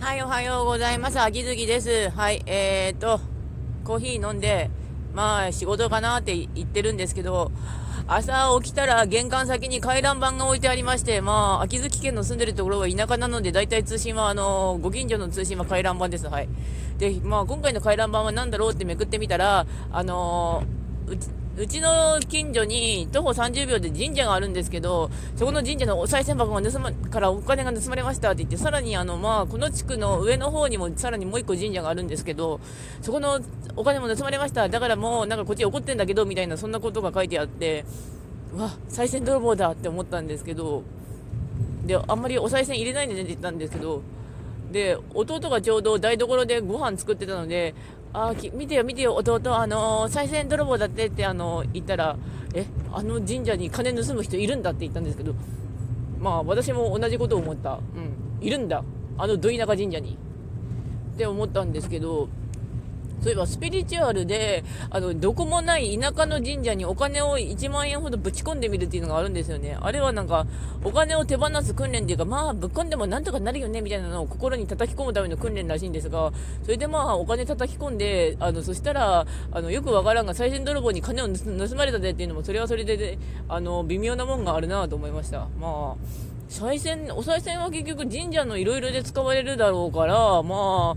はい、おはようございます。秋月です。はい、えーと、コーヒー飲んで、まあ、仕事かなって言ってるんですけど、朝起きたら玄関先に回覧板が置いてありまして、まあ、秋月県の住んでるところは田舎なので、大体通信は、あの、ご近所の通信は回覧板です。はい。で、まあ、今回の回覧板は何だろうってめくってみたら、あのうち、うちの近所に徒歩30秒で神社があるんですけど、そこの神社のお賽銭箱が盗ま、からお金が盗まれましたって言って、さらにあの、まあ、この地区の上の方にもさらにもう一個神社があるんですけど、そこのお金も盗まれました。だからもうなんかこっち怒ってんだけど、みたいなそんなことが書いてあって、うわ、賽銭泥棒だって思ったんですけど、で、あんまりお賽銭入れないでねって言ったんですけど、で、弟がちょうど台所でご飯作ってたので、あ見てよ、見てよ、弟、あのー、賽銭泥棒だってって、あのー、言ったら、え、あの神社に金盗む人いるんだって言ったんですけど、まあ、私も同じことを思った。うん、いるんだ。あのど田舎神社に。って思ったんですけど、そういえばスピリチュアルで、あの、どこもない田舎の神社にお金を1万円ほどぶち込んでみるっていうのがあるんですよね。あれはなんか、お金を手放す訓練っていうか、まあ、ぶっ込んでもなんとかなるよね、みたいなのを心に叩き込むための訓練らしいんですが、それでまあ、お金叩き込んで、あの、そしたら、あの、よくわからんが、賽銭泥棒に金を盗まれたでっていうのも、それはそれで、であの、微妙なもんがあるなと思いました。まあ、賽銭、お賽銭は結局神社のいろいろで使われるだろうから、まあ、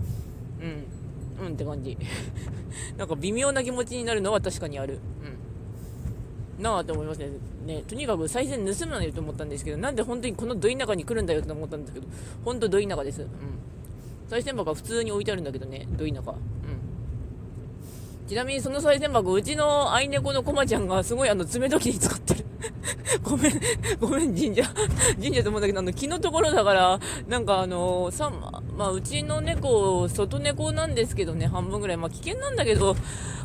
うん。うんって感じ。なんか微妙な気持ちになるのは確かにある。うん。なあと思いますね。ね、とにかく再銭盗むなよと思ったんですけど、なんで本当にこのど田中に来るんだよって思ったんですけど、本当ど田舎です。うん。再銭箱は普通に置いてあるんだけどね、ど田舎。ちなみにその再銭箱、うちの愛猫のコマちゃんがすごいあの爪時に使ってる。ごめん、ごめん、神社。神社と思うんだけど、あの、木のところだから、なんかあの、さ、まあ、うちの猫、外猫なんですけどね、半分ぐらい。まあ、危険なんだけど、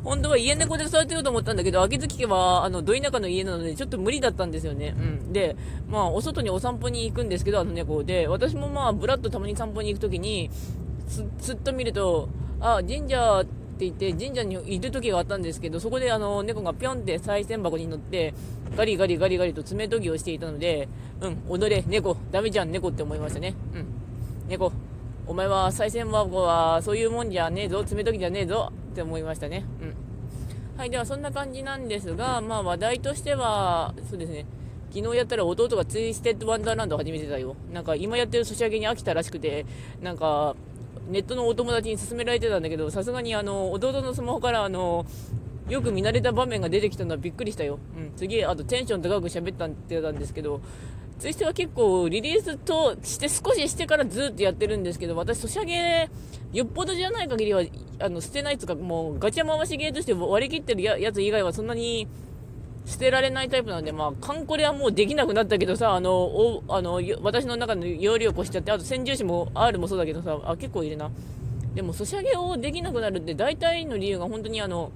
本当は家猫で育てようと思ったんだけど、秋月家は、あの、ど田舎の家なので、ちょっと無理だったんですよね。うん。で、まあ、お外にお散歩に行くんですけど、あの猫で、私もまあ、ぶらっとたまに散歩に行くときに、つ、つっと見ると、あ、神社、って言って神社にいる時があったんですけど、そこであの猫がぴょんって賽銭箱に乗って、ガリガリガリガリと爪研ぎをしていたので、うん、踊れ、猫、ダメじゃん、猫って思いましたね。うん。猫、お前は賽銭箱はそういうもんじゃねえぞ、爪研ぎじゃねえぞって思いましたね。うん。はい、ではそんな感じなんですが、まあ話題としては、そうですね。昨日やったら弟がツイステッドワンダーランド始めてたよ。なんか今やってるソシャゲに飽きたらしくて、なんかネットのお友達に勧められてたんだけど、さすがにあの、弟のスマホからあの、よく見慣れた場面が出てきたのはびっくりしたよ。うん。次、あとテンション高く喋ったってたんですけど、ツイステは結構リリースとして少ししてからずっとやってるんですけど、私、ソシャゲ、よっぽどじゃない限りは、あの、捨てないつか、もうガチャ回しゲーとして割り切ってるやつ以外はそんなに、捨てられないタイプなんで、まあ、カンコレはもうできなくなったけどさ、あの、おあの私の中の容量を越しちゃって、あと先住詞も R もそうだけどさ、あ、結構いるな。でも、ソシャゲをできなくなるって大体の理由が本当にあの、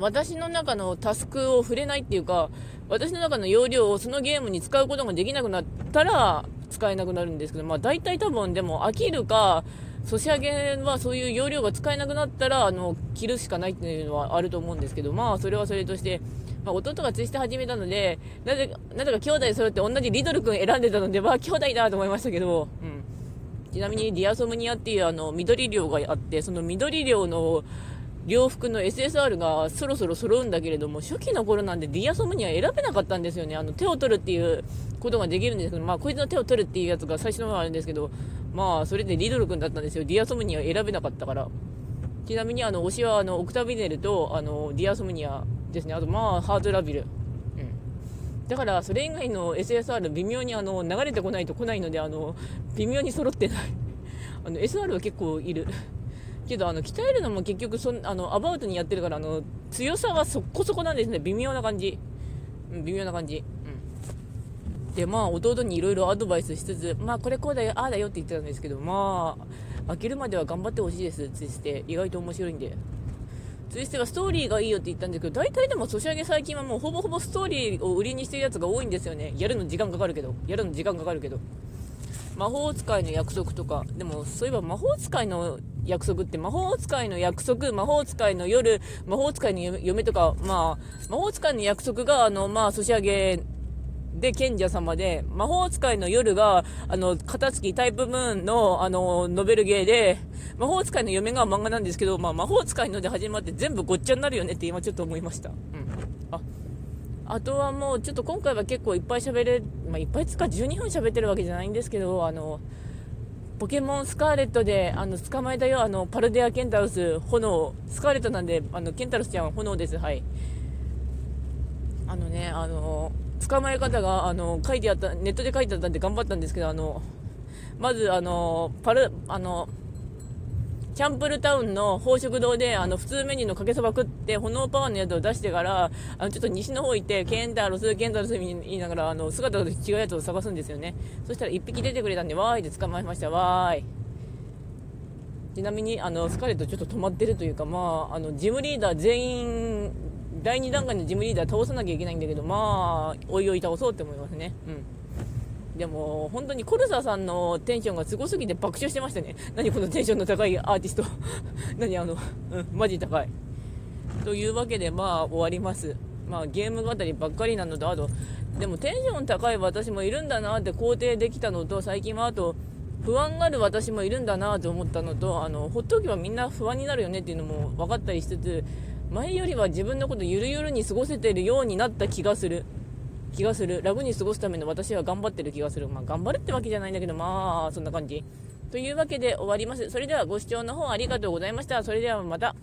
私の中のタスクを触れないっていうか、私の中の容量をそのゲームに使うことができなくなったら、使えなくなるんですけど、まあ大体多分でも飽きるか、ソシャゲはそういう容量が使えなくなったら、あの、切るしかないっていうのはあると思うんですけど、まあそれはそれとして、まあ、弟が釣りして始めたので、なぜ、なぜか兄弟揃って同じリドル君選んでたので、まあ兄弟だと思いましたけど、うん。ちなみにディアソムニアっていうあの、緑量があって、その緑量の洋服の SSR がそろそろ揃うんだけれども、初期の頃なんでディアソムニア選べなかったんですよね。あの、手を取るっていうことができるんですけど、まあこいつの手を取るっていうやつが最初の方あるんですけど、まあそれでリドル君だったんですよ。ディアソムニア選べなかったから。ちなみにあの、推しはあの、オクタビネルとあの、ディアソムニアですね。あと、まあ、ハードラビル。うん。だから、それ以外の SSR、微妙にあの、流れてこないと来ないので、あの、微妙に揃ってない。あの、SR は結構いる。けど、あの、鍛えるのも結局、そ、あの、アバウトにやってるから、あの、強さはそこそこなんですね。微妙な感じ。うん、微妙な感じ。うん。で、まあ、弟にいろいろアドバイスしつつ、まあ、これこうだよ、ああだよって言ってたんですけど、まあ、飽きるまでは頑張ってほしいです、つって、意外と面白いんで。ツイステはストーリーがいいよって言ったんですけど、大体でもソシャゲ最近はもうほぼほぼストーリーを売りにしてるやつが多いんですよね。やるの時間かかるけど。やるの時間かかるけど。魔法使いの約束とか、でもそういえば魔法使いの約束って魔法使いの約束、魔法使いの夜、魔法使いの嫁とか、まあ、魔法使いの約束が、あの、まあ、ソシャゲで賢者様で、魔法使いの夜が、あの、片付きタイプムーンの、あの、ノベルゲーで、魔法使いの嫁が漫画なんですけど、まあ、魔法使いので始まって全部ごっちゃになるよねって今ちょっと思いました。うん。あ、あとはもう、ちょっと今回は結構いっぱい喋れ、まあ、いっぱいつか12分喋ってるわけじゃないんですけど、あの、ポケモンスカーレットで、あの、捕まえたよ、あの、パルデア・ケンタロス、炎、スカーレットなんで、あの、ケンタロスちゃんは炎です、はい。あのね、あの、捕まえ方が、あの、書いてあった、ネットで書いてあったんで頑張ったんですけど、あの、まず、あの、パル、あの、チャンプルタウンの宝食堂で、あの、普通メニューのかけそば食って、炎パワーのやつを出してから、あの、ちょっと西の方行って、ケンタロス、ケンタロス言いながら、あの、姿が違うやつを探すんですよね。そしたら1匹出てくれたんで、わーいで捕まえました、わーい。ちなみに、あの、スカレットちょっと止まってるというか、まあ、あの、ジムリーダー全員、第2段階のジムリーダー倒さなきゃいけないんだけど、まあ、おいおい倒そうって思いますね。うん。でも、本当にコルサさんのテンションがすごすぎて爆笑してましたね。何このテンションの高いアーティスト。何あの、うん、マジ高い。というわけで、まあ、終わります。まあ、ゲーム語りばっかりなのと、あと、でもテンション高い私もいるんだなって肯定できたのと、最近はあと、不安がある私もいるんだなと思ったのと、あの、ほっとけばみんな不安になるよねっていうのも分かったりしつつ、前よりは自分のことゆるゆるに過ごせてるようになった気がする。気がする。楽に過ごすための私は頑張ってる気がする。まあ、頑張るってわけじゃないんだけど、まあ、そんな感じ。というわけで終わります。それではご視聴の方ありがとうございました。それではまた。